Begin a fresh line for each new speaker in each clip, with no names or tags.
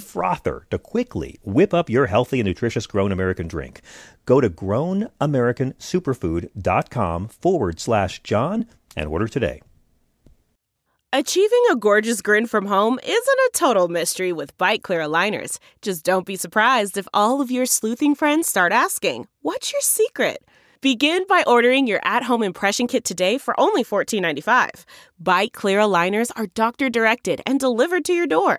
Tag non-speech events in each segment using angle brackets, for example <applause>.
frother to quickly whip up your healthy and nutritious Grown American drink. Go to grownamericansuperfood.com forward slash John and order today.
Achieving a gorgeous grin from home isn't a total mystery with Byte clear aligners. Just don't be surprised if all of your sleuthing friends start asking, What's your secret? Begin by ordering your at home impression kit today for only $14.95. Byte clear aligners are doctor directed and delivered to your door.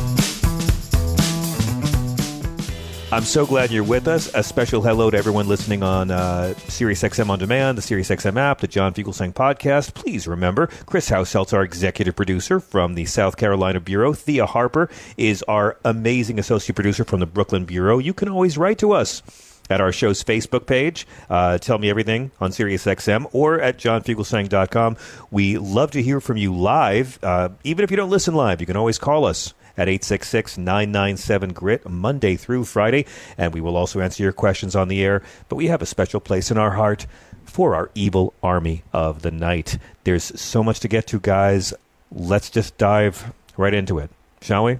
I'm so glad you're with us. A special hello to everyone listening on uh, SiriusXM On Demand, the SiriusXM app, the John Fugelsang podcast. Please remember, Chris Househelt's our executive producer from the South Carolina Bureau. Thea Harper is our amazing associate producer from the Brooklyn Bureau. You can always write to us at our show's Facebook page. Uh, tell me everything on SiriusXM or at johnfugelsang.com. We love to hear from you live. Uh, even if you don't listen live, you can always call us at 866 997 GRIT, Monday through Friday. And we will also answer your questions on the air. But we have a special place in our heart for our evil army of the night. There's so much to get to, guys. Let's just dive right into it, shall we?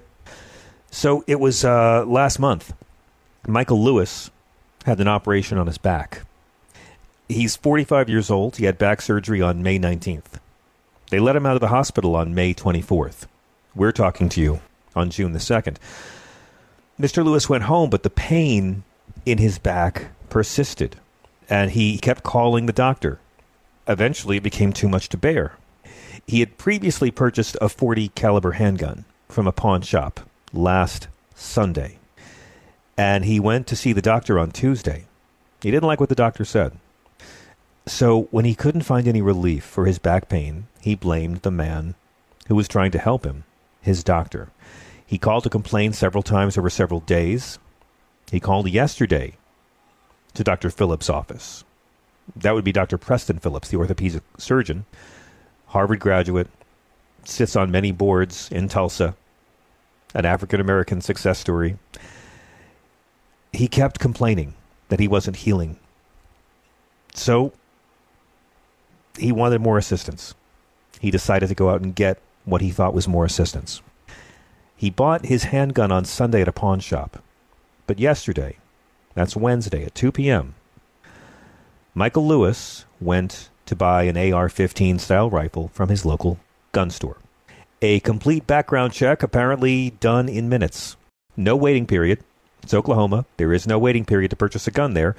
So it was uh, last month. Michael Lewis had an operation on his back. He's 45 years old. He had back surgery on May 19th. They let him out of the hospital on May 24th. We're talking to you on June the 2nd. Mr. Lewis went home, but the pain in his back persisted, and he kept calling the doctor. Eventually, it became too much to bear. He had previously purchased a 40 caliber handgun from a pawn shop last Sunday, and he went to see the doctor on Tuesday. He didn't like what the doctor said. So, when he couldn't find any relief for his back pain, he blamed the man who was trying to help him, his doctor. He called to complain several times over several days. He called yesterday to Dr. Phillips' office. That would be Dr. Preston Phillips, the orthopedic surgeon, Harvard graduate, sits on many boards in Tulsa, an African American success story. He kept complaining that he wasn't healing. So he wanted more assistance. He decided to go out and get what he thought was more assistance. He bought his handgun on Sunday at a pawn shop. But yesterday, that's Wednesday at 2 p.m., Michael Lewis went to buy an AR 15 style rifle from his local gun store. A complete background check apparently done in minutes. No waiting period. It's Oklahoma. There is no waiting period to purchase a gun there.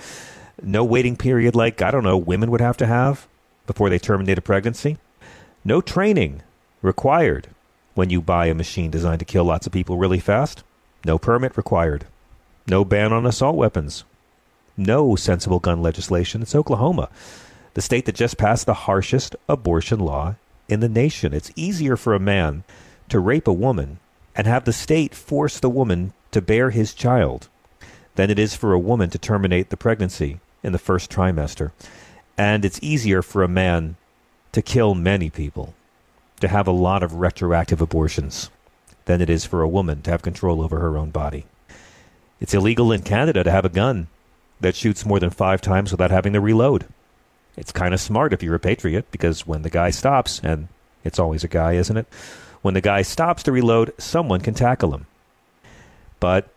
No waiting period like, I don't know, women would have to have before they terminate a pregnancy. No training required when you buy a machine designed to kill lots of people really fast. No permit required. No ban on assault weapons. No sensible gun legislation. It's Oklahoma, the state that just passed the harshest abortion law in the nation. It's easier for a man to rape a woman and have the state force the woman to bear his child than it is for a woman to terminate the pregnancy in the first trimester. And it's easier for a man to kill many people, to have a lot of retroactive abortions, than it is for a woman to have control over her own body. It's illegal in Canada to have a gun that shoots more than five times without having to reload. It's kind of smart if you're a patriot because when the guy stops, and it's always a guy, isn't it? When the guy stops to reload, someone can tackle him. But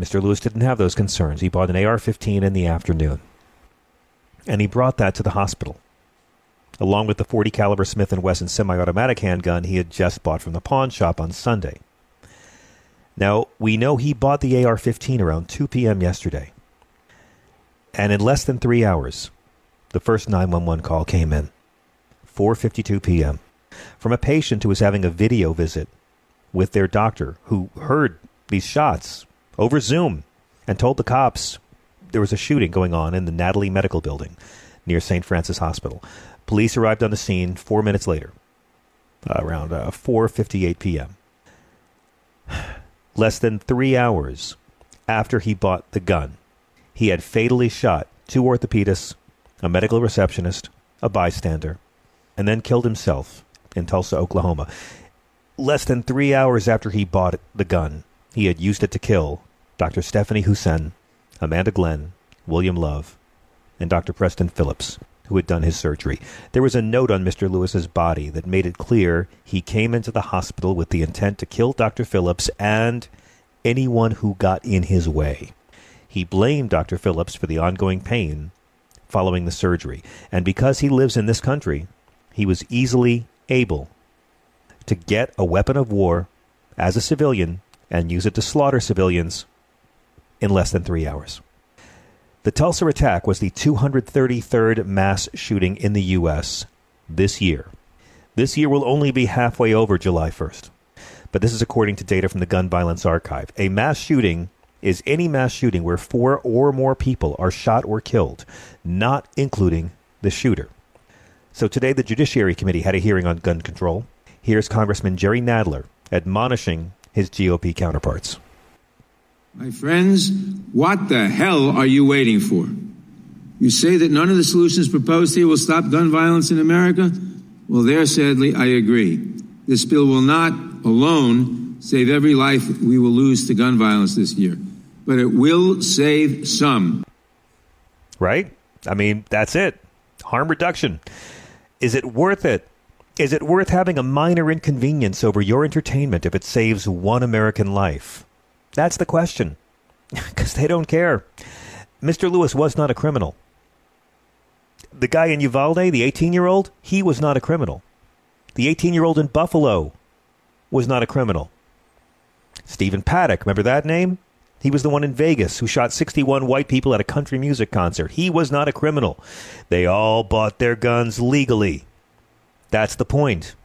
Mr. Lewis didn't have those concerns. He bought an AR 15 in the afternoon. And he brought that to the hospital, along with the 40 caliber Smith & Wesson semi-automatic handgun he had just bought from the pawn shop on Sunday. Now, we know he bought the AR-15 around 2 p.m. yesterday. And in less than 3 hours, the first 911 call came in. 4:52 p.m. from a patient who was having a video visit with their doctor who heard these shots over Zoom and told the cops there was a shooting going on in the Natalie Medical Building near St. Francis Hospital. Police arrived on the scene 4 minutes later, uh, around uh, 4:58 p.m. <sighs> Less than 3 hours after he bought the gun, he had fatally shot two orthopedists, a medical receptionist, a bystander, and then killed himself in Tulsa, Oklahoma. Less than three hours after he bought the gun, he had used it to kill Dr. Stephanie Husen, Amanda Glenn, William Love, and Dr. Preston Phillips, who had done his surgery. There was a note on Mr. Lewis's body that made it clear he came into the hospital with the intent to kill Dr. Phillips and anyone who got in his way. He blamed Dr. Phillips for the ongoing pain following the surgery, and because he lives in this country, he was easily able to get a weapon of war as a civilian and use it to slaughter civilians in less than three hours. The Tulsa attack was the 233rd mass shooting in the U.S. this year. This year will only be halfway over July 1st. But this is according to data from the Gun Violence Archive. A mass shooting is any mass shooting where four or more people are shot or killed, not including the shooter. So today, the Judiciary Committee had a hearing on gun control. Here's Congressman Jerry Nadler admonishing his GOP counterparts.
My friends, what the hell are you waiting for? You say that none of the solutions proposed here will stop gun violence in America? Well, there, sadly, I agree. This bill will not alone save every life we will lose to gun violence this year, but it will save some.
Right? I mean, that's it. Harm reduction. Is it worth it? Is it worth having a minor inconvenience over your entertainment if it saves one American life? That's the question. <laughs> Because they don't care. Mr. Lewis was not a criminal. The guy in Uvalde, the 18 year old, he was not a criminal. The 18 year old in Buffalo was not a criminal. Stephen Paddock, remember that name? He was the one in Vegas who shot 61 white people at a country music concert. He was not a criminal. They all bought their guns legally. That's the point.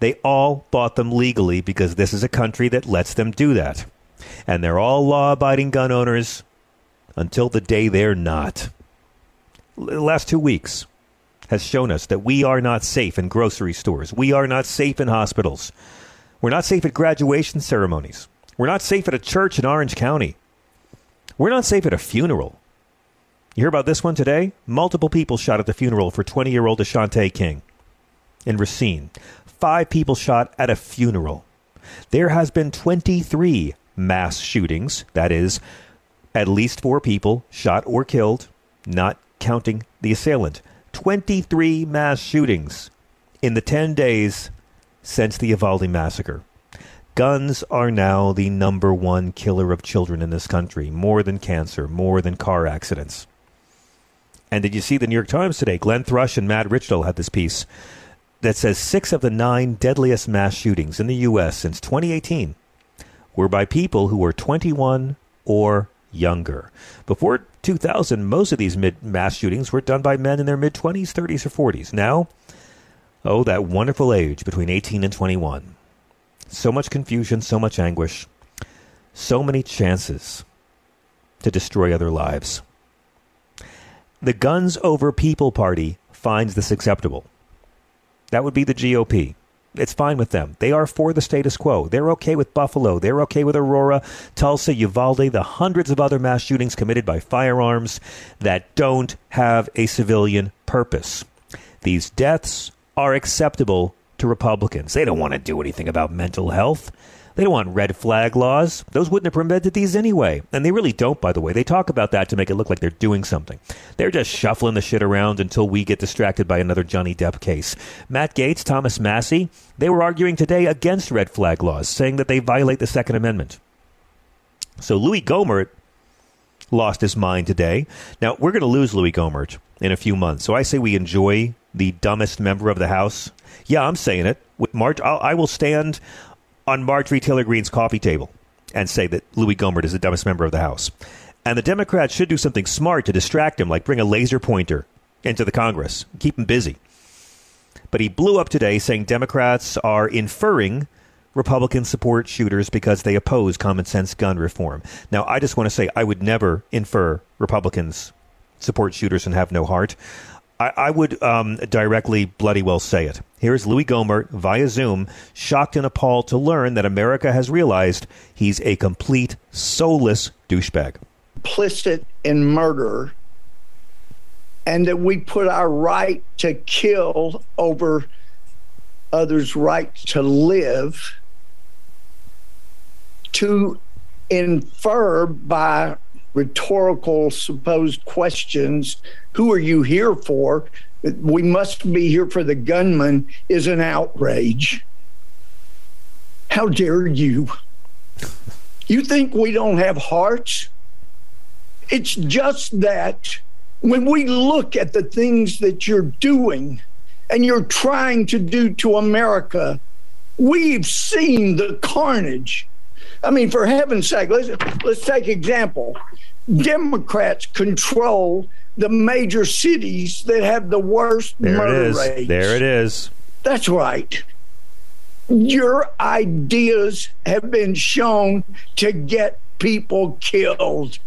They all bought them legally because this is a country that lets them do that. And they're all law abiding gun owners until the day they're not. The last two weeks has shown us that we are not safe in grocery stores. We are not safe in hospitals. We're not safe at graduation ceremonies. We're not safe at a church in Orange County. We're not safe at a funeral. You hear about this one today? Multiple people shot at the funeral for 20 year old Ashante King in Racine. Five people shot at a funeral. There has been 23 mass shootings, that is, at least four people shot or killed, not counting the assailant. 23 mass shootings in the 10 days since the Uvalde massacre. Guns are now the number one killer of children in this country, more than cancer, more than car accidents. And did you see the New York Times today? Glenn Thrush and Matt Richtel had this piece that says six of the nine deadliest mass shootings in the U.S. since 2018 were by people who were 21 or younger. Before 2000, most of these mid mass shootings were done by men in their mid 20s, 30s, or 40s. Now, oh, that wonderful age between 18 and 21. So much confusion, so much anguish, so many chances to destroy other lives. The Guns Over People Party finds this acceptable. That would be the GOP. It's fine with them. They are for the status quo. They're okay with Buffalo. They're okay with Aurora, Tulsa, Uvalde, the hundreds of other mass shootings committed by firearms that don't have a civilian purpose. These deaths are acceptable to Republicans. They don't want to do anything about mental health. They don't want red flag laws. Those wouldn't have prevented these anyway. And they really don't, by the way. They talk about that to make it look like they're doing something. They're just shuffling the shit around until we get distracted by another Johnny Depp case. Matt Gaetz, Thomas Massie, they were arguing today against red flag laws, saying that they violate the Second Amendment. So Louis Gohmert lost his mind today. Now, we're going to lose Louis Gohmert in a few months. So I say we enjoy the dumbest member of the House. Yeah, I'm saying it. With March, I'll, I will stand on Marjorie Taylor Greene's coffee table and say that Louis Gohmert is the dumbest member of the House. And the Democrats should do something smart to distract him, like bring a laser pointer into the Congress, keep him busy. But he blew up today saying Democrats are inferring Republicans support shooters because they oppose common sense gun reform. Now, I just want to say I would never infer Republicans support shooters and have no heart. I, I would um, directly, bloody well say it. Here's Louis Gohmert via Zoom, shocked and appalled to learn that America has realized he's a complete, soulless douchebag.
Implicit in murder, and that we put our right to kill over others' right to live to infer by rhetorical supposed questions. Who are you here for? We must be here for the gunman is an outrage. How dare you? You think we don't have hearts? It's just that when we look at the things that you're doing and you're trying to do to America, we've seen the carnage I mean, for heaven's sake, let's let's take example. Democrats control the major cities that have the worst
there
murder
it is.
rates.
There it is.
That's right. Your ideas have been shown to get people killed.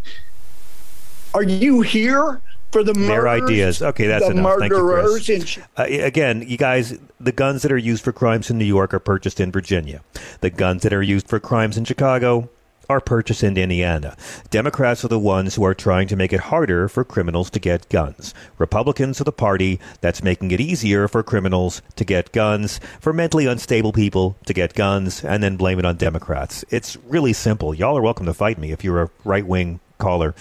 Are you here for the
Their ideas. Okay, that's
the
enough. Thank you,
murderers
Chris. Uh, again, you guys, the guns that are used for crimes in New York are purchased in Virginia. The guns that are used for crimes in Chicago are purchased in Indiana. Democrats are the ones who are trying to make it harder for criminals to get guns. Republicans are the party that's making it easier for criminals to get guns, for mentally unstable people to get guns, and then blame it on Democrats. It's really simple. Y'all are welcome to fight me if you're a right wing caller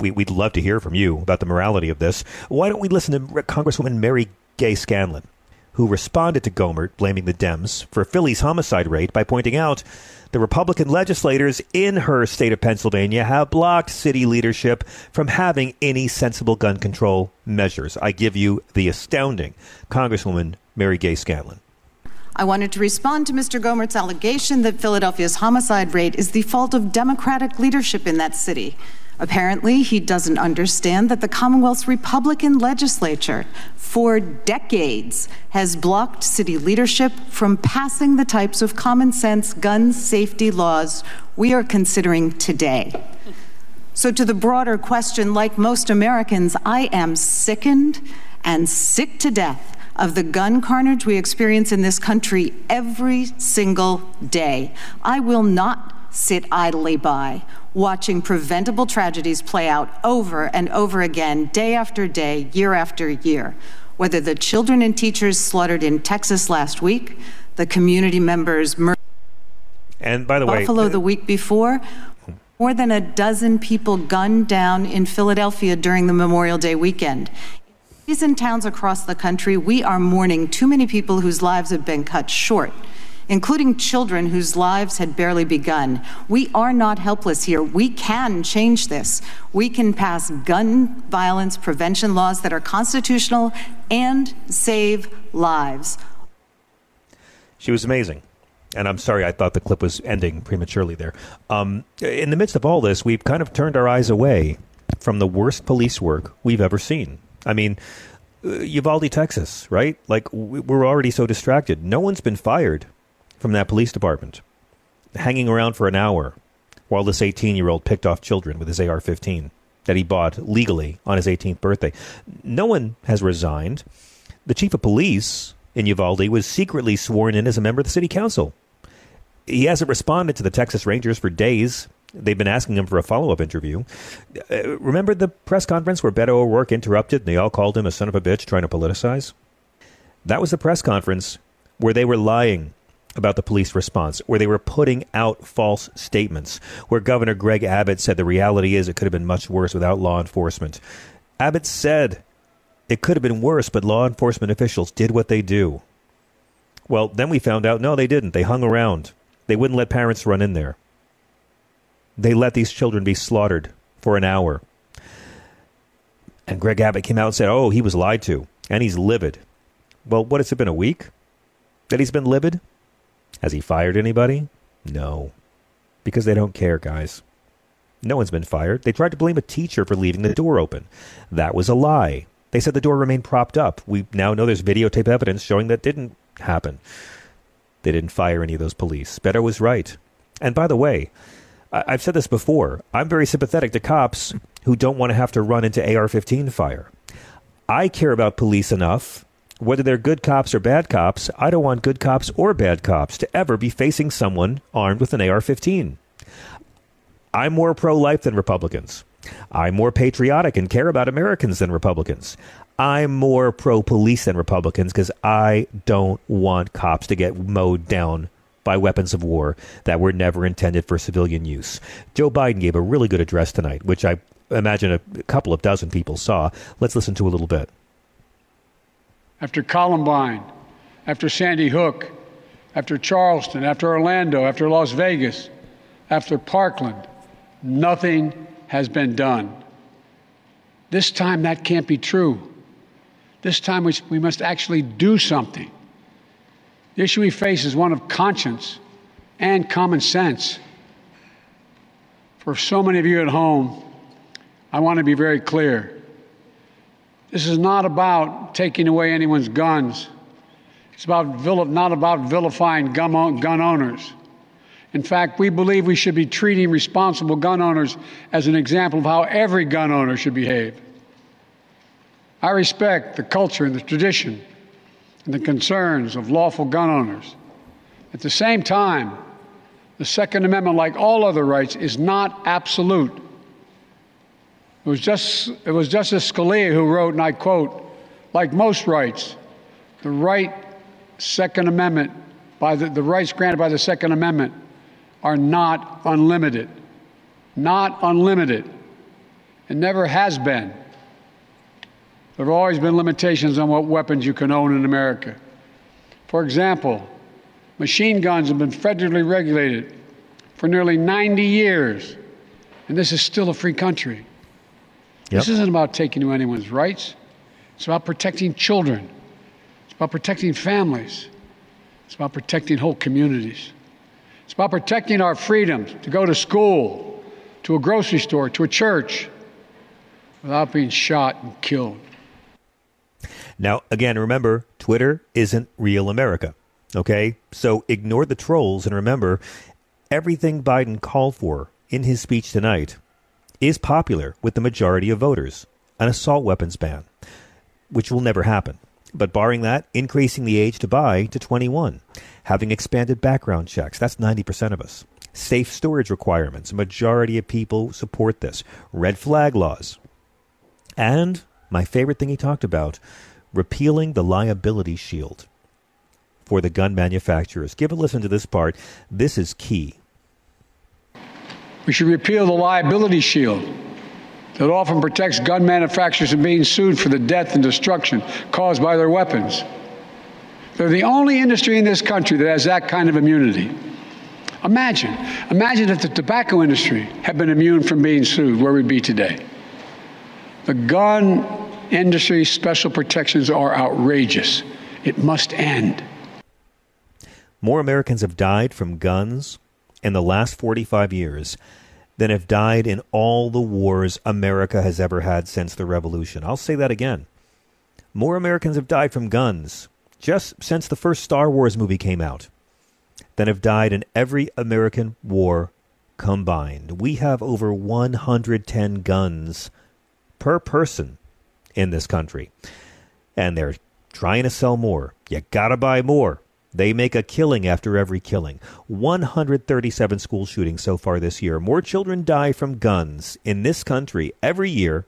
we, would love to hear from you about the morality of this. Why don't we listen to Congresswoman Mary Gay Scanlon, who responded to Gohmert blaming the Dems for Philly's homicide rate by pointing out the Republican legislators in her state of Pennsylvania have blocked city leadership from having any sensible gun control measures. I give you the astounding Congresswoman Mary Gay Scanlon.
I wanted to respond to Mr. Gohmert's allegation that Philadelphia's homicide rate is the fault of Democratic leadership in that city. Apparently, he doesn't understand that the Commonwealth's Republican legislature, for decades, has blocked city leadership from passing the types of common sense gun safety laws we are considering today. So, to the broader question, like most Americans, I am sickened and sick to death of the gun carnage we experience in this country every single day. I will not sit idly by watching preventable tragedies play out over and over again, day after day, year after year. Whether the children and teachers slaughtered in Texas last week, the community members murdered
and by the
Buffalo
way,
the week before, more than a dozen people gunned down in Philadelphia during the Memorial Day weekend. And towns across the country, we are mourning too many people whose lives have been cut short including children whose lives had barely begun. We are not helpless here. We can change this. We can pass gun violence prevention laws that are constitutional and save lives.
She was amazing. And I'm sorry, I thought the clip was ending prematurely there. Um, in the midst of all this, we've kind of turned our eyes away from the worst police work we've ever seen. I mean, uh, Uvalde, Texas, right? Like, we're already so distracted. No one's been fired from that police department, hanging around for an hour while this 18 year old picked off children with his AR 15 that he bought legally on his 18th birthday. No one has resigned. The chief of police in Uvalde was secretly sworn in as a member of the city council. He hasn't responded to the Texas Rangers for days. They've been asking him for a follow up interview. Uh, remember the press conference where Beto O'Rourke interrupted and they all called him a son of a bitch trying to politicize? That was the press conference where they were lying about the police response, where they were putting out false statements, where Governor Greg Abbott said the reality is it could have been much worse without law enforcement. Abbott said it could have been worse, but law enforcement officials did what they do. Well, then we found out no, they didn't. They hung around. They wouldn't let parents run in there. They let these children be slaughtered for an hour. And Greg Abbott came out and said, oh, he was lied to, and he's livid. Well, what has it been, a week that he's been livid? Has he fired anybody? No. Because they don't care, guys. No one's been fired. They tried to blame a teacher for leaving the door open. That was a lie. They said the door remained propped up. We now know there's videotape evidence showing that didn't happen. They didn't fire any of those police. Beto was right. And by the way, I- I've said this before. I'm very sympathetic to cops who don't want to have to run into AR 15 fire. I care about police enough, whether they're good cops or bad cops. I don't want good cops or bad cops to ever be facing someone armed with an AR 15. I'm more pro life than Republicans. I'm more patriotic and care about Americans than Republicans. I'm more pro police than Republicans because I don't want cops to get mowed down by weapons of war that were never intended for civilian use. Joe Biden gave a really good address tonight, which I imagine a couple of dozen people saw. Let's listen to a little bit.
After Columbine, after Sandy Hook, after Charleston, after Orlando, after Las Vegas, after Parkland, nothing has been done. This time that can't be true. This time we, we must actually do something. The issue we face is one of conscience and common sense. For so many of you at home, I want to be very clear. This is not about taking away anyone's guns. It's about not about vilifying gun, gun owners. In fact, we believe we should be treating responsible gun owners as an example of how every gun owner should behave. I respect the culture and the tradition and the concerns of lawful gun owners. At the same time, the Second Amendment, like all other rights, is not absolute. It was, just, it was Justice Scalia who wrote, and I quote, like most rights, the right Second Amendment, by the, the rights granted by the Second Amendment are not unlimited. Not unlimited. It never has been. There have always been limitations on what weapons you can own in America. For example, machine guns have been federally regulated for nearly 90 years, and this is still a free country. Yep. This isn't about taking away anyone's rights. It's about protecting children. It's about protecting families. It's about protecting whole communities. It's about protecting our freedoms to go to school, to a grocery store, to a church without being shot and killed.
Now, again, remember, Twitter isn't real America. Okay? So ignore the trolls and remember everything Biden called for in his speech tonight is popular with the majority of voters an assault weapons ban, which will never happen. But barring that, increasing the age to buy to 21, having expanded background checks, that's 90% of us. Safe storage requirements, a majority of people support this. Red flag laws. And my favorite thing he talked about, repealing the liability shield for the gun manufacturers. Give a listen to this part. This is key.
We should repeal the liability shield that often protects gun manufacturers from being sued for the death and destruction caused by their weapons. They're the only industry in this country that has that kind of immunity. Imagine, imagine if the tobacco industry had been immune from being sued, where we'd be today. The gun industry special protections are outrageous. It must end.
More Americans have died from guns in the last 45 years than have died in all the wars America has ever had since the Revolution. I'll say that again. More Americans have died from guns just since the first Star Wars movie came out than have died in every American war combined. We have over 110 guns per person in this country. And they're trying to sell more. You gotta buy more. They make a killing after every killing. 137 school shootings so far this year. More children die from guns in this country every year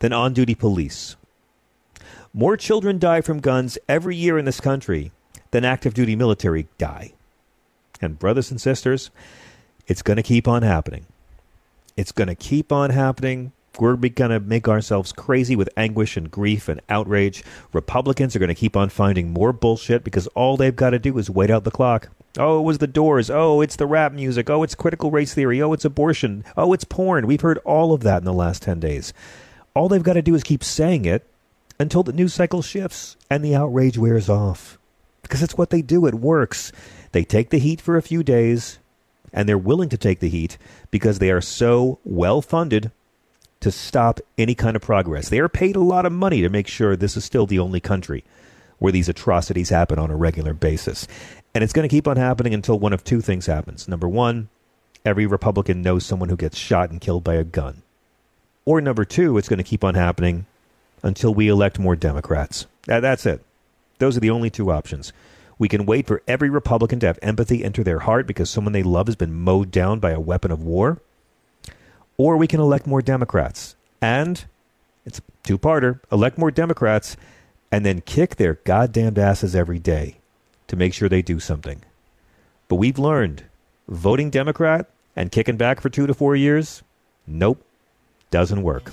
than on duty police. More children die from guns every year in this country than active duty military die. And, brothers and sisters, it's going to keep on happening. It's going to keep on happening we're going to make ourselves crazy with anguish and grief and outrage. Republicans are going to keep on finding more bullshit because all they've got to do is wait out the clock. Oh, it was the doors. Oh, it's the rap music. Oh, it's critical race theory. Oh, it's abortion. Oh, it's porn. We've heard all of that in the last 10 days. All they've got to do is keep saying it until the news cycle shifts and the outrage wears off. Because it's what they do. It works. They take the heat for a few days, and they're willing to take the heat because they are so well funded to stop any kind of progress. They are paid a lot of money to make sure this is still the only country where these atrocities happen on a regular basis. And it's going to keep on happening until one of two things happens. Number one, every Republican knows someone who gets shot and killed by a gun. Or number two, it's going to keep on happening until we elect more Democrats. That's it. Those are the only two options. We can wait for every Republican to have empathy enter their heart because someone they love has been mowed down by a weapon of war. Or we can elect more Democrats. And it's two parter elect more Democrats and then kick their goddamned asses every day to make sure they do something. But we've learned voting Democrat and kicking back for two to four years, nope, doesn't work.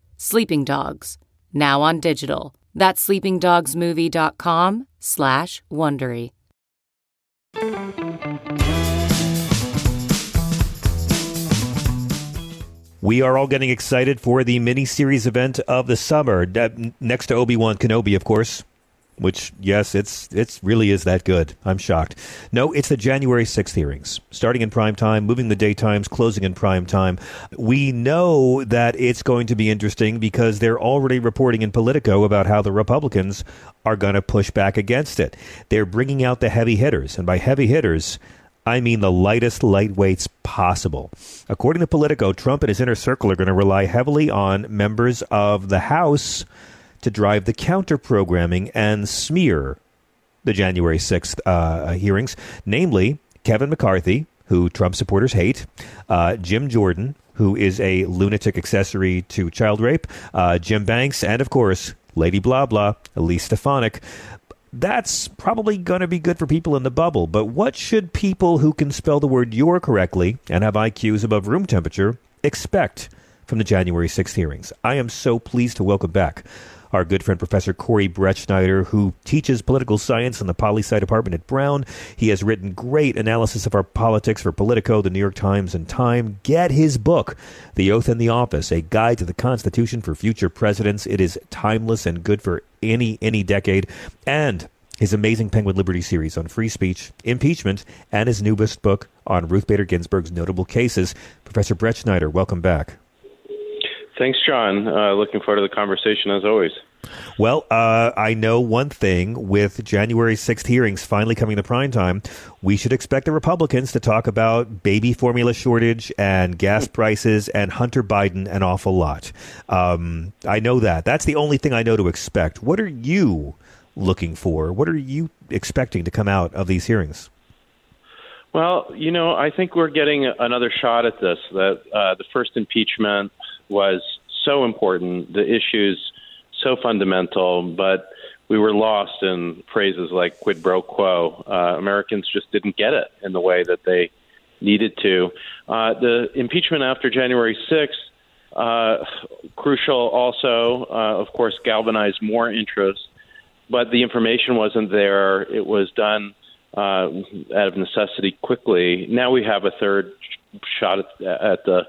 Sleeping Dogs, now on digital. That's sleepingdogsmovie.com slash Wondery.
We are all getting excited for the mini-series event of the summer, next to Obi-Wan Kenobi, of course which yes, it's it's really is that good. I'm shocked. No, it's the January 6th hearings, starting in prime time, moving the daytimes, closing in prime time. We know that it's going to be interesting because they're already reporting in Politico about how the Republicans are going to push back against it. They're bringing out the heavy hitters, and by heavy hitters, I mean the lightest lightweights possible. According to Politico, Trump and his inner circle are going to rely heavily on members of the House to drive the counter programming and smear the January 6th uh, hearings, namely Kevin McCarthy, who Trump supporters hate, uh, Jim Jordan, who is a lunatic accessory to child rape, uh, Jim Banks, and of course, Lady Blah Blah, Elise Stefanik. That's probably going to be good for people in the bubble, but what should people who can spell the word your correctly and have IQs above room temperature expect from the January 6th hearings? I am so pleased to welcome back our good friend Professor Corey Brettschneider, who teaches political science in the poli sci department at Brown. He has written great analysis of our politics for Politico, the New York Times, and Time. Get his book, The Oath in the Office, a guide to the Constitution for future presidents. It is timeless and good for any any decade. And his amazing Penguin Liberty series on free speech, impeachment, and his newest book on Ruth Bader Ginsburg's notable cases. Professor Brettschneider, welcome back.
Thanks, John. Uh, looking forward to the conversation as always.
Well, uh, I know one thing with January 6th hearings finally coming to prime time, we should expect the Republicans to talk about baby formula shortage and gas hmm. prices and Hunter Biden an awful lot. Um, I know that. That's the only thing I know to expect. What are you looking for? What are you expecting to come out of these hearings?
Well, you know, I think we're getting another shot at this. That uh, the first impeachment was so important, the issues so fundamental, but we were lost in phrases like quid pro quo. Uh, Americans just didn't get it in the way that they needed to. Uh, the impeachment after January 6th, uh, crucial also, uh, of course, galvanized more interest, but the information wasn't there. It was done uh, out of necessity quickly. Now we have a third shot at, at the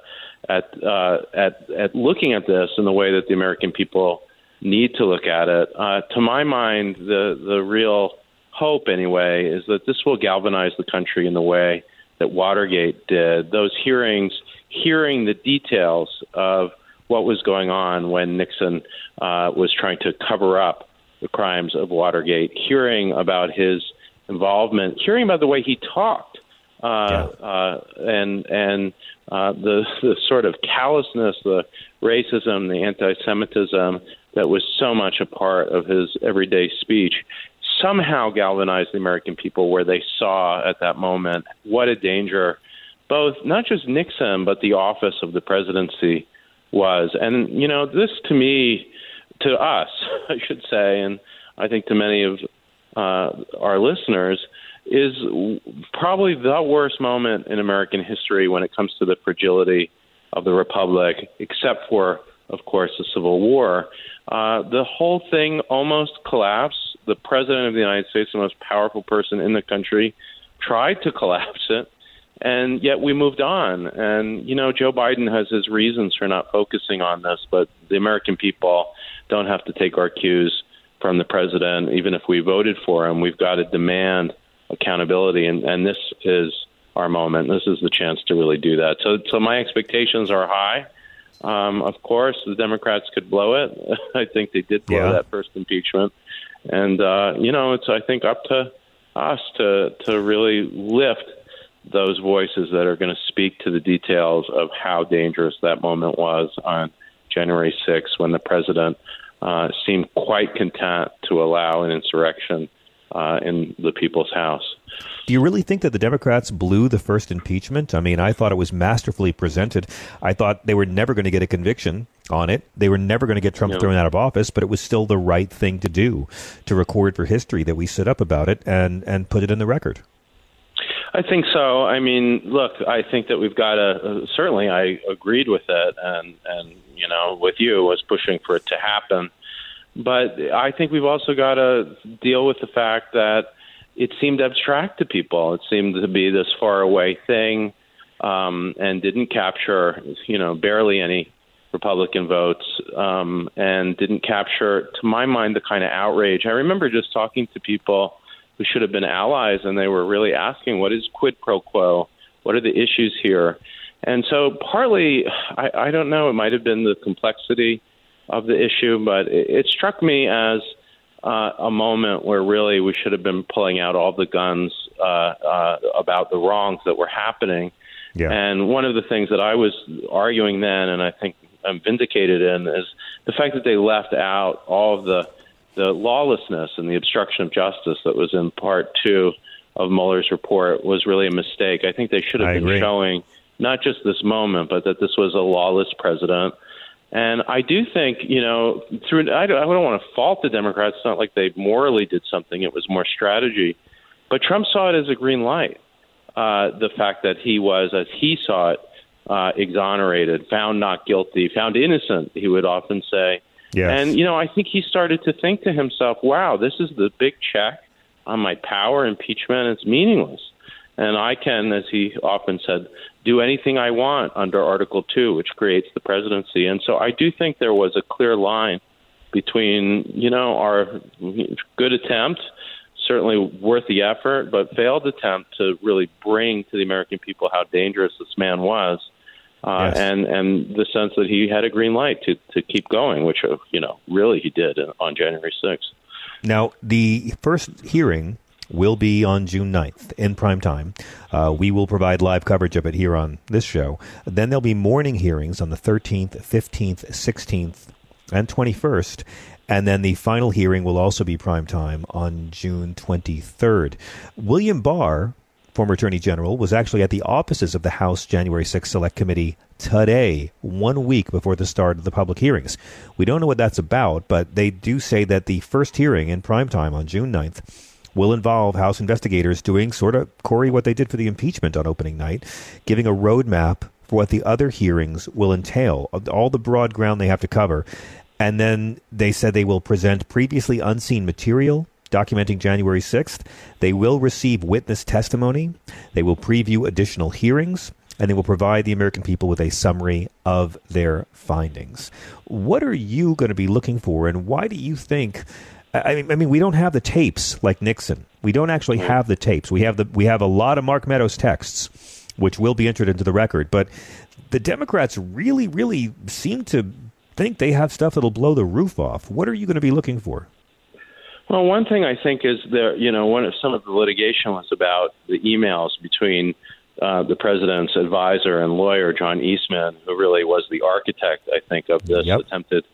at uh, at at looking at this in the way that the American people need to look at it. Uh, to my mind, the the real hope, anyway, is that this will galvanize the country in the way that Watergate did. Those hearings, hearing the details of what was going on when Nixon uh, was trying to cover up the crimes of Watergate, hearing about his involvement, hearing about the way he talked, uh, yeah. uh, and and uh, the the sort of callousness, the racism, the anti-Semitism that was so much a part of his everyday speech somehow galvanized the American people where they saw at that moment what a danger both not just Nixon but the office of the presidency was. And you know, this to me, to us, <laughs> I should say, and I think to many of uh, our listeners, is probably the worst moment in American history when it comes to the fragility of the republic, except for, of course, the Civil War. Uh, the whole thing almost collapsed. The president of the United States, the most powerful person in the country, tried to <laughs> collapse it, and yet we moved on. And you know, Joe Biden has his reasons for not focusing on this, but the American people don't have to take our cues from the president. Even if we voted for him, we've got to demand accountability, and, and this is our moment. This is the chance to really do that. So, so my expectations are high. Um, of course, the Democrats could blow it. <laughs> I think they did blow yeah. that first impeachment, and uh, you know, it's I think up to us to to really lift those voices that are going to speak to the details of how dangerous that moment was on January 6th when the president uh, seemed quite content to allow an insurrection uh, in the people's house.
Do you really think that the Democrats blew the first impeachment? I mean, I thought it was masterfully presented. I thought they were never going to get a conviction on it. They were never going to get Trump thrown out of office, but it was still the right thing to do to record for history that we stood up about it and, and put it in the record.
I think so. I mean, look, I think that we've got to uh, certainly. I agreed with it, and and you know, with you was pushing for it to happen. But I think we've also got to deal with the fact that it seemed abstract to people. It seemed to be this far away thing, um, and didn't capture, you know, barely any Republican votes, um, and didn't capture, to my mind, the kind of outrage. I remember just talking to people who should have been allies, and they were really asking, "What is quid pro quo? What are the issues here?" And so, partly, I, I don't know. It might have been the complexity of the issue, but it, it struck me as uh, a moment where really we should have been pulling out all the guns uh, uh, about the wrongs that were happening. Yeah. And one of the things that I was arguing then, and I think I'm vindicated in, is the fact that they left out all of the the lawlessness and the obstruction of justice that was in part two of Mueller's report was really a mistake. I think they should have I been agree. showing not just this moment, but that this was a lawless president and I do think, you know, through I don't, I don't want to fault the Democrats. It's not like they morally did something; it was more strategy. But Trump saw it as a green light. Uh, the fact that he was, as he saw it, uh, exonerated, found not guilty, found innocent. He would often say. Yes. And you know, I think he started to think to himself, "Wow, this is the big check on my power. Impeachment. is meaningless." And I can, as he often said, do anything I want under Article 2, which creates the presidency. And so I do think there was a clear line between, you know, our good attempt, certainly worth the effort, but failed attempt to really bring to the American people how dangerous this man was. Uh, yes. and and the sense that he had a green light to to keep going, which uh, you know really he did on January 6th.
Now the first hearing will be on June 9th in prime time. Uh, we will provide live coverage of it here on this show. Then there'll be morning hearings on the 13th, 15th, 16th, and 21st. And then the final hearing will also be prime time on June 23rd. William Barr, former Attorney General, was actually at the offices of the House January 6th Select Committee today, one week before the start of the public hearings. We don't know what that's about, but they do say that the first hearing in prime time on June 9th will involve House investigators doing sort of, Corey, what they did for the impeachment on opening night, giving a roadmap for what the other hearings will entail, all the broad ground they have to cover. And then they said they will present previously unseen material documenting January 6th. They will receive witness testimony. They will preview additional hearings. and they will provide the American people with a summary of their findings. What are you going to be looking for, and why do you think? I mean, I mean, we don't have the tapes like Nixon. We don't actually have the tapes. We have the we have a lot of Mark Meadows texts, which will be entered into the record. But the Democrats really, really seem to think they have stuff that'll blow the roof off. What are you going to be looking for?
Well, one thing I think is that You know, one of some of the litigation was about the emails between uh, the president's advisor and lawyer, John Eastman, who really was the architect, I think, of this yep. attempted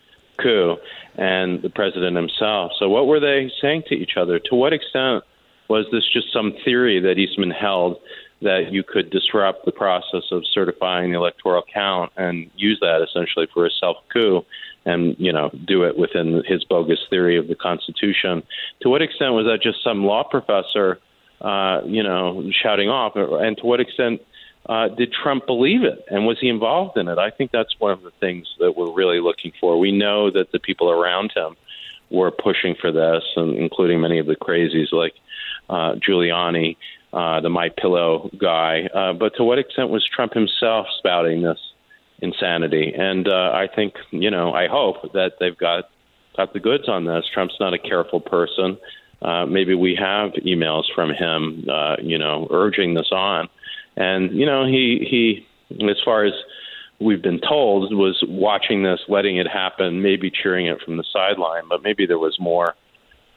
coup, and the president himself. So, what were they saying to each other? To what extent was this just some theory that Eastman held that you could disrupt the process of certifying the electoral count and use that essentially for a self coup? and you know do it within his bogus theory of the Constitution. To what extent was that just some law professor uh, you know, shouting off? And to what extent uh, did Trump believe it? And was he involved in it? I think that's one of the things that we're really looking for. We know that the people around him were pushing for this, and including many of the crazies like uh, Giuliani, uh, the My Pillow guy. Uh, but to what extent was Trump himself spouting this insanity? And uh, I think, you know, I hope that they've got got the goods on this. Trump's not a careful person uh, maybe we have emails from him, uh, you know, urging this on. And you know, he he, as far as we've been told, was watching this, letting it happen, maybe cheering it from the sideline, but maybe there was more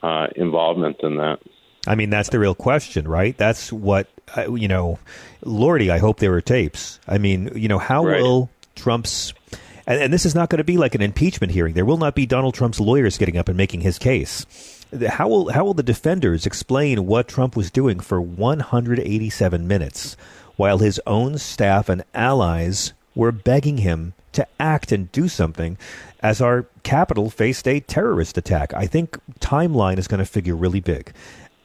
uh, involvement than that.
I mean, that's the real question, right? That's what uh, you know. Lordy, I hope there were tapes. I mean, you know, how right. will Trump's and, and this is not going to be like an impeachment hearing. There will not be Donald Trump's lawyers getting up and making his case how will how will the defenders explain what Trump was doing for 187 minutes while his own staff and allies were begging him to act and do something as our Capitol faced a terrorist attack? I think timeline is going to figure really big.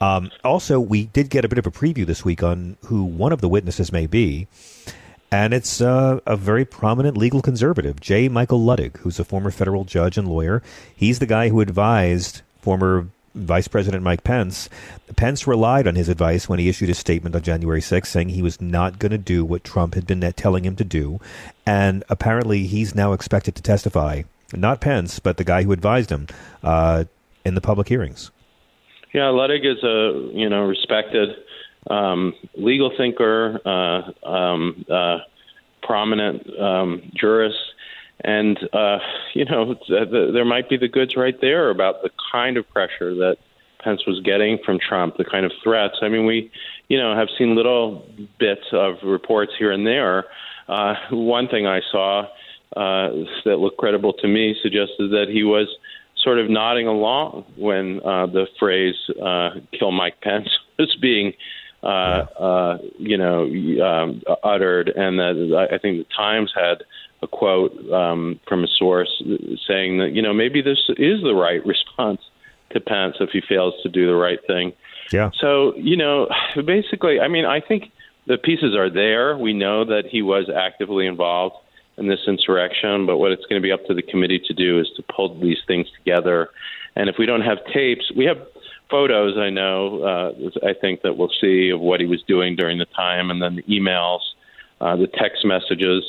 Um, also, we did get a bit of a preview this week on who one of the witnesses may be. And it's uh, a very prominent legal conservative, J. Michael Luttig, who's a former federal judge and lawyer. He's the guy who advised former Vice President Mike Pence. Pence relied on his advice when he issued his statement on January 6th, saying he was not going to do what Trump had been telling him to do. And apparently, he's now expected to testify, not Pence, but the guy who advised him uh, in the public hearings.
Yeah, Luttig is a you know respected um, legal thinker, uh, um, uh, prominent um, jurist and uh, you know the, there might be the goods right there about the kind of pressure that Pence was getting from Trump, the kind of threats. I mean, we you know have seen little bits of reports here and there. Uh, one thing I saw uh, that looked credible to me suggested that he was sort of nodding along when uh, the phrase uh, "kill Mike Pence" <laughs> was being uh, uh, you know, um, uttered, and that I think the Times had a quote um, from a source saying that you know maybe this is the right <laughs> response to Pence if he fails to do the right thing.
Yeah.
So you know, basically, I mean, I think the pieces are there. We know that he was actively involved in this insurrection, but what it's going to be up to the committee to do is to pull these things together. And if we don't have tapes, we have photos. I know. Uh, I think that we'll see of what he was doing during the time, and then the emails, uh, the text messages.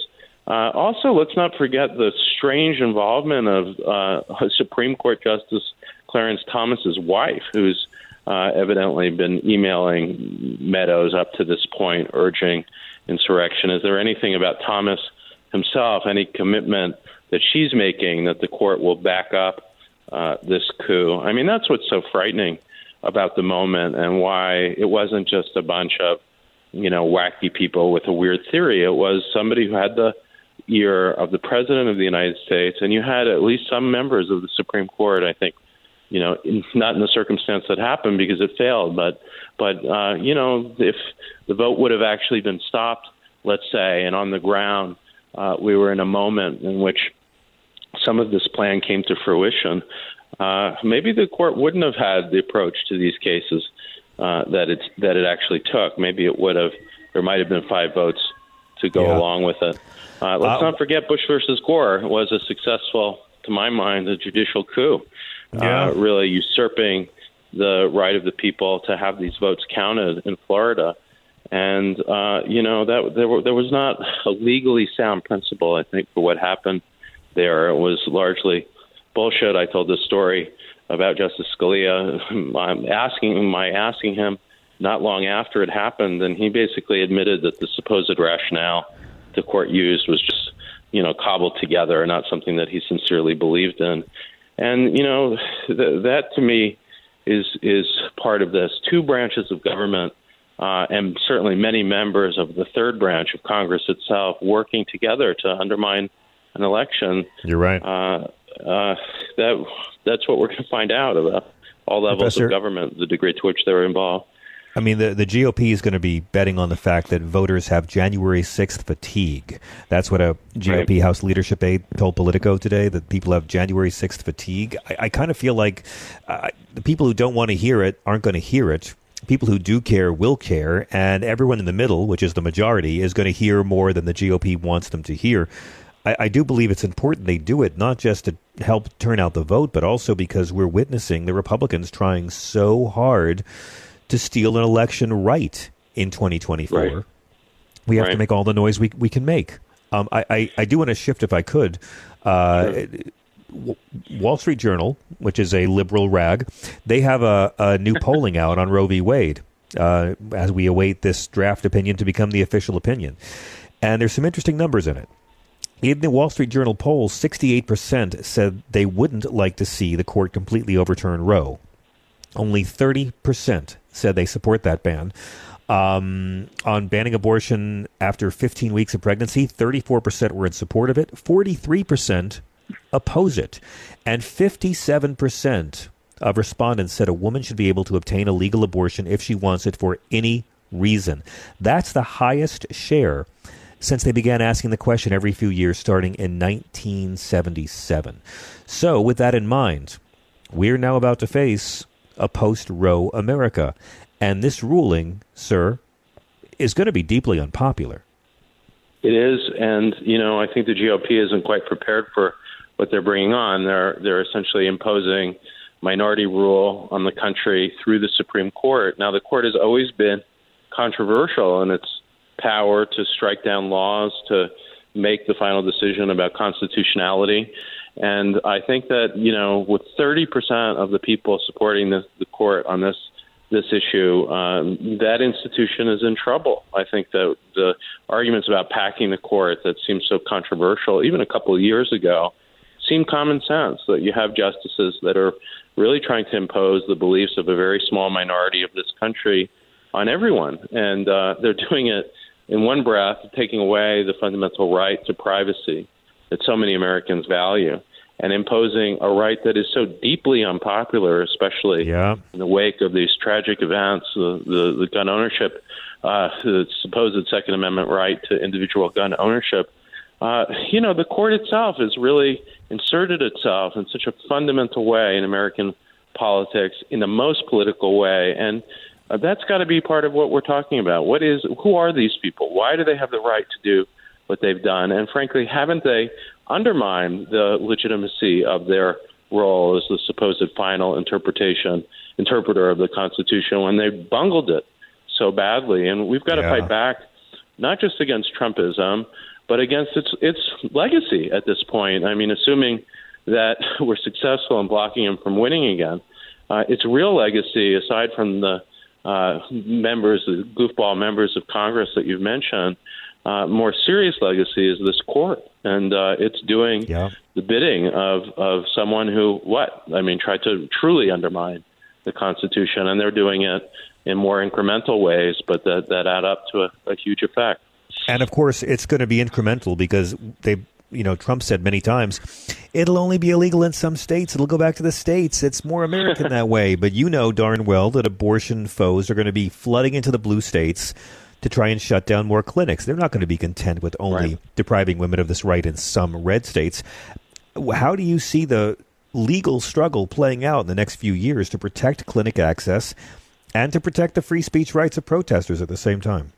Uh, also, let's not forget the strange involvement of uh, <laughs> Supreme Court Justice Clarence Thomas's wife, who's uh, evidently been emailing Meadows up to this point, urging insurrection. Is there anything about Thomas himself, any commitment that she's making that the court will back up uh, this coup? I mean, that's what's so frightening about the moment and why it wasn't just a bunch of, you know, wacky people with a weird theory. It was somebody who had the ear of the president of the United States, and you had at least some members of the Supreme Court. I think, you know, in, not in the circumstance that happened because it failed, but but uh, you know, if the vote would have actually been stopped, let's say, and on the ground, uh, we were in a moment in which some of this plan came to fruition. Uh, maybe the court wouldn't have had the approach to these cases uh, that it's that it actually took. Maybe it would have. There might have been five votes to go yeah. along with it. Uh, let's uh, not forget Bush versus Gore was a successful, to my mind, a judicial coup,
yeah.
uh, really usurping the right of the people to have these votes counted in Florida. And uh, you know that there, were, there was not a legally sound principle, I think, for what happened there. It was largely bullshit. I told this story about Justice Scalia. <laughs> I'm asking my asking him not long after it happened, and he basically admitted that the supposed rationale the court used was just you know cobbled together, not something that he sincerely believed in. And you know th- that to me is is part of this. Two branches of government. Uh, and certainly many members of the third branch of Congress itself working together to undermine an election.
You're right.
Uh, uh, that that's what we're going to find out about all levels
Professor,
of government, the degree to which they're involved.
I mean, the, the GOP is going to be betting on the fact that voters have January 6th fatigue. That's what a GOP right. House leadership aide told Politico today, that people have January 6th fatigue. I, I kind of feel like uh, the people who don't want to hear it aren't going to hear it. People who do care will care, and everyone in the middle, which is the majority, is going to hear more than the GOP wants them to hear. I, I do believe it's important they do it, not just to help turn out the vote, but also because we're witnessing the Republicans trying so hard to steal an election right in 2024. Right. We have right. to make all the noise we, we can make. Um, I, I, I, do want to shift, if I could. Uh, sure. Wall Street Journal, which is a liberal rag, they have a, a new <laughs> polling out on Roe v. Wade uh, as we await this draft opinion to become the official opinion. And there's some interesting numbers in it. In the Wall Street Journal poll, 68% said they wouldn't like to see the court completely overturn Roe. Only 30% said they support that ban. Um, on banning abortion after 15 weeks of pregnancy, 34% were in support of it, 43% oppose it, and 57% of respondents said a woman should be able to obtain a legal abortion if she wants it for any reason. That's the highest share since they began asking the question every few years starting in 1977. So, with that in mind, we're now about to face a post Roe America. And this ruling, sir, is going to be deeply unpopular.
It is, and you know, I think the GOP isn't quite prepared for what they're bringing on. They're they're essentially imposing minority rule on the country through the Supreme Court. Now, the court has always been controversial in its power to strike down laws, to make the final decision about constitutionality. And I think that you know, with 30% of the people supporting the, the court on this this issue, um, that institution is in trouble. I think that the arguments about packing the court that seemed so controversial, even a couple of years ago, seem common sense. That you have justices that are really trying to impose the beliefs of a very small minority of this country on everyone, and uh, they're doing it in one breath, taking away the fundamental right to privacy that so many Americans value and imposing a right that is so deeply unpopular, especially
yeah.
in the wake of these tragic events, the, the, the gun ownership, uh, the supposed Second Amendment right to individual gun ownership. Uh, you know, the court itself has really inserted itself in such a fundamental way in American politics, in the most political way, and uh, that's got to be part of what we're talking about. What is, who are these people? Why do they have the right to do what they've done? And frankly, haven't they undermined the legitimacy of their role as the supposed final interpretation interpreter of the Constitution when they bungled it so badly. And we've got to fight back, not just against Trumpism, but against its its legacy at this point. I mean, assuming that <laughs> we're successful in blocking him from winning again, uh, its real legacy, aside from the uh, members, the goofball members of Congress that you've mentioned, uh, more serious legacy is this court, and uh, it's doing
yeah.
the bidding of of someone who what I mean tried to truly undermine the Constitution, and they're doing it in more incremental ways, but that that add up to a, a huge effect.
And of course, it's going to be incremental because they you know, Trump said many times, it'll only be illegal in some states. It'll go back to the states. It's more American <laughs> that way. But you know darn well that abortion foes are going to be flooding into the blue states to try and shut down more clinics. They're not going to be content with only right. depriving women of this right in some red states. How do you see the legal struggle playing out in the next few years to protect clinic access and to protect the free speech rights of protesters at the same time?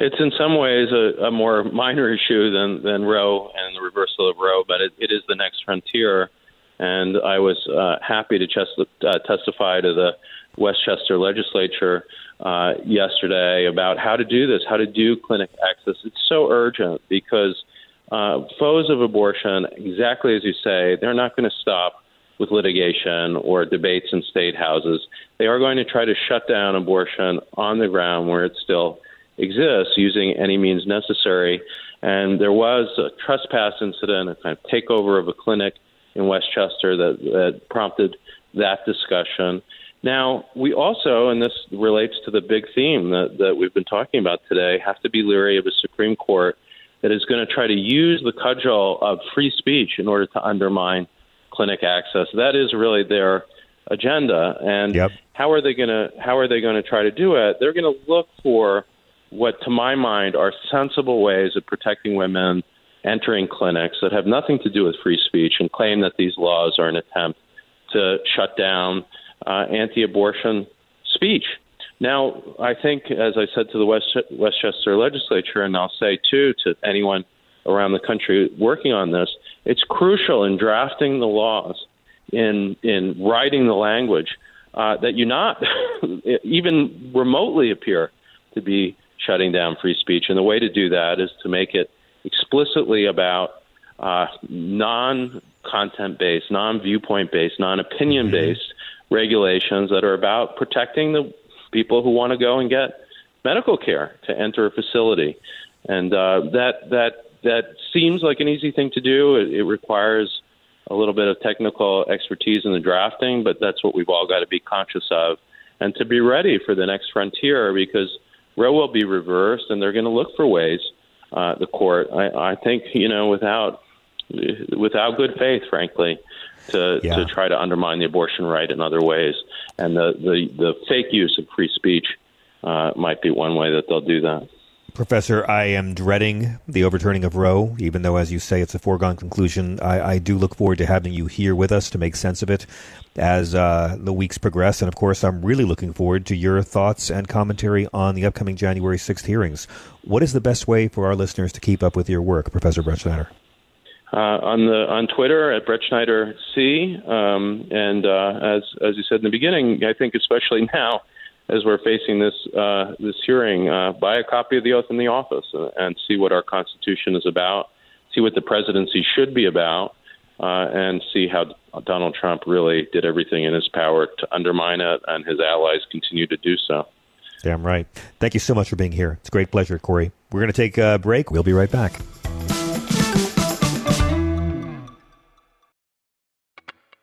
It's in some ways a, a more minor issue than, than Roe and the reversal of Roe, but it, it is the next frontier. And I was uh, happy to chest, uh, testify to the Westchester legislature uh, yesterday about how to do this, how to do clinic access. It's so urgent because uh, foes of abortion, exactly as you say, they're not going to stop with litigation or debates in state houses. They are going to try to shut down abortion on the ground where it still exists using any means necessary. And there was a trespass incident, a kind of takeover of a clinic in Westchester that, that prompted that discussion. Now, we also, and this relates to the big theme that, that we've been talking about today, have to be leery of a Supreme Court that is going to try to use the cudgel of free speech in order to undermine clinic access. That is really their agenda. And
yep.
how are they going to how are they going to try to do it? They're going to look for what, to my mind, are sensible ways of protecting women entering clinics that have nothing to do with free speech and claim that these laws are an attempt to shut down uh, anti-abortion speech. Now, I think, as I said to the West, Westchester legislature, and I'll say too to anyone around the country working on this, it's crucial in drafting the laws, in in writing the language, uh, that you not <laughs> even remotely appear to be shutting down free speech. And the way to do that is to make it explicitly about uh, non content based, non viewpoint based, non opinion based mm-hmm. Regulations that are about protecting the people who want to go and get medical care to enter a facility. And uh, that that that seems like an easy thing to do. It, it requires a little bit of technical expertise in the drafting, but that's what we've all got to be conscious of and to be ready for the next frontier because Roe will be reversed and they're going to look for ways. Uh, the court, I, I think, you know, without without good faith, frankly, to yeah. to try to undermine the abortion right in other ways, and the the, the fake use of free speech uh, might be one way that they'll do that.
Professor, I am dreading the overturning of Roe, even though, as you say, it's a foregone conclusion. I, I do look forward to having you here with us to make sense of it as uh, the weeks progress. And of course, I'm really looking forward to your thoughts and commentary on the upcoming January 6th hearings. What is the best way for our listeners to keep up with your work, Professor Brettschneider?
Uh, on the on Twitter at Brettschneider C, um, and uh, as as you said in the beginning, I think especially <laughs> now as we're facing this uh, this hearing, uh, buy a copy of the Oath and the Office and, and, see what our Constitution is about, see what the presidency should be about, uh, and see how Donald Trump really did everything in his power to undermine it, and his allies continue to do so.
Damn right. Thank you so much for being here. It's a great pleasure, Corey. We're going to take a break. We'll be right back.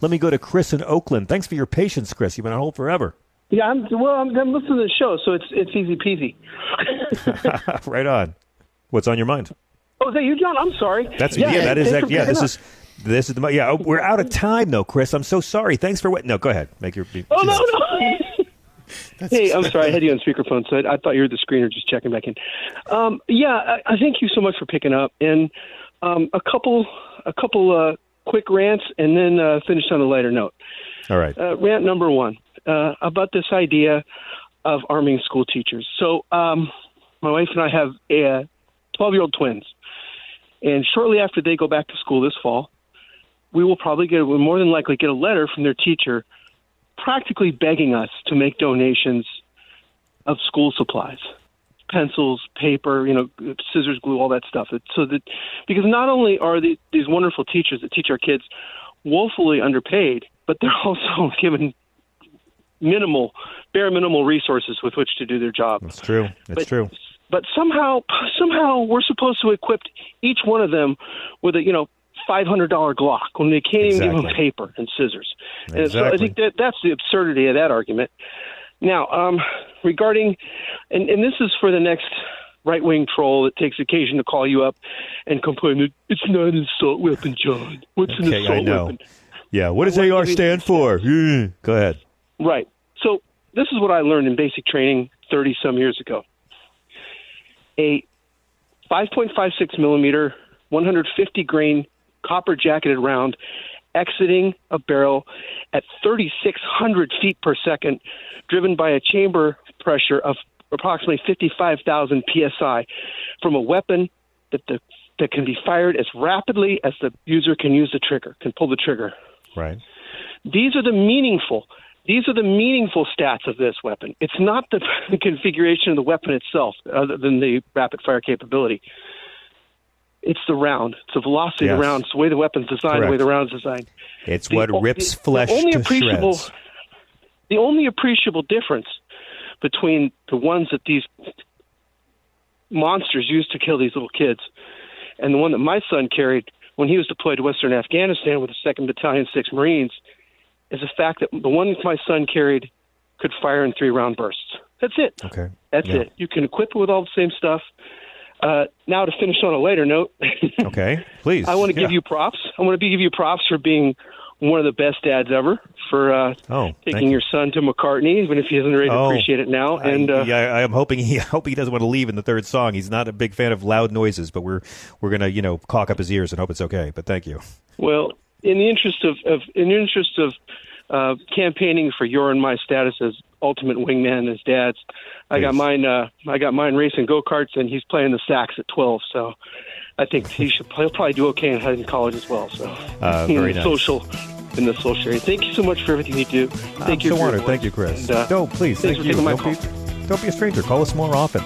Let me go to Chris in Oakland. Thanks for your patience, Chris. You've been on hold forever.
Yeah, I'm, well, I'm, I'm listening to the show, so it's it's easy peasy. <laughs> <laughs>
right on. What's on your mind?
Oh, is that you, John? I'm sorry.
That's yeah. yeah that is that, yeah. This is this is the yeah. Oh, we're out of time though, Chris. I'm so sorry. Thanks for what? No, go ahead. Make your.
Oh no no. <laughs> hey, I'm sorry. I had you on speakerphone, so I, I, thought you were the screener just checking back in. Um, yeah, I, I, thank you so much for picking up. And um, a couple, a couple uh, quick rants, and then uh, finish on a lighter note.
All right.
Uh, rant number one uh, about this idea of arming school teachers. So, um, my wife and I have a 12 year old twins, and shortly after they go back to school this fall, we will probably get, we'll more than likely get a letter from their teacher practically begging us to make donations of school supplies pencils, paper, you know, scissors, glue, all that stuff. So that because not only are the, these wonderful teachers that teach our kids woefully underpaid, but they're <laughs> also given minimal, bare minimal resources with which to do their job.
It's true. It's
But-
true.
But somehow, somehow, we're supposed to equip each one of them with a you know five hundred dollar Glock when they can't even give them paper and scissors. And so I think that that's the absurdity of that argument. Now, um, regarding, and, and this is for the next right wing troll that takes occasion to call you up and complain that it's not an assault weapon, John. What's an
Okay,
assault
I know.
weapon?
Yeah. What does
wanna
AR stand for? Go ahead.
Right. So this is what I learned in basic training 30 some years ago. A 5.56 millimeter, 150 grain copper jacketed round exiting a barrel at 3,600 feet per second, driven by a chamber pressure of approximately 55,000 psi from a weapon that the that can be fired as rapidly as the user can use the trigger, can pull the trigger.
Right.
These are the meaningful. These are the meaningful stats of this weapon. It's not the, the <laughs> configuration of the weapon itself, other than the rapid fire capability. It's the round. It's the velocity of the round. It's the way the weapon's designed, the way
Correct.
the round's designed.
It's
The
what rips
the-
flesh
the only
to
appreciable,
shreds.
The only appreciable difference between the ones that these monsters used to kill these little kids and the one that my son carried when he was deployed to Western Afghanistan with the 2nd Battalion, 6 Marines, is the fact that the one my son carried could fire in three round bursts. That's it.
Okay.
That's
Yeah.
it. You can equip it with all the same stuff. Uh, now, to finish on a lighter note, <laughs>
Okay. Please.
I want to
Yeah.
give you props. I want to give you props for being one of the best dads ever for uh,
Oh,
taking
you.
your son to McCartney, even if he isn't ready to
Oh.
appreciate it now. And uh,
I, yeah, I'm hoping he <laughs> I hope he doesn't want to leave in the third song. He's not a big fan of loud noises, but we're we're gonna you know caulk up his ears and hope it's okay. But thank you.
Well, in the interest of, of in the interest of uh, campaigning for your and my status as ultimate wingman as dads, I got mine. Uh, I got mine racing go karts, and he's playing the sax at twelve. So I think he <laughs> should. He'll probably do okay in, in college as well. So
Uh, very <laughs> nice.
social in the social area. Thank you so much for everything you do. Thank
I'm
you.
so
for
honored. Thank you, Chris.
And, uh,
no, please. Thank
for
you. Don't be, don't be a stranger. Call us more often.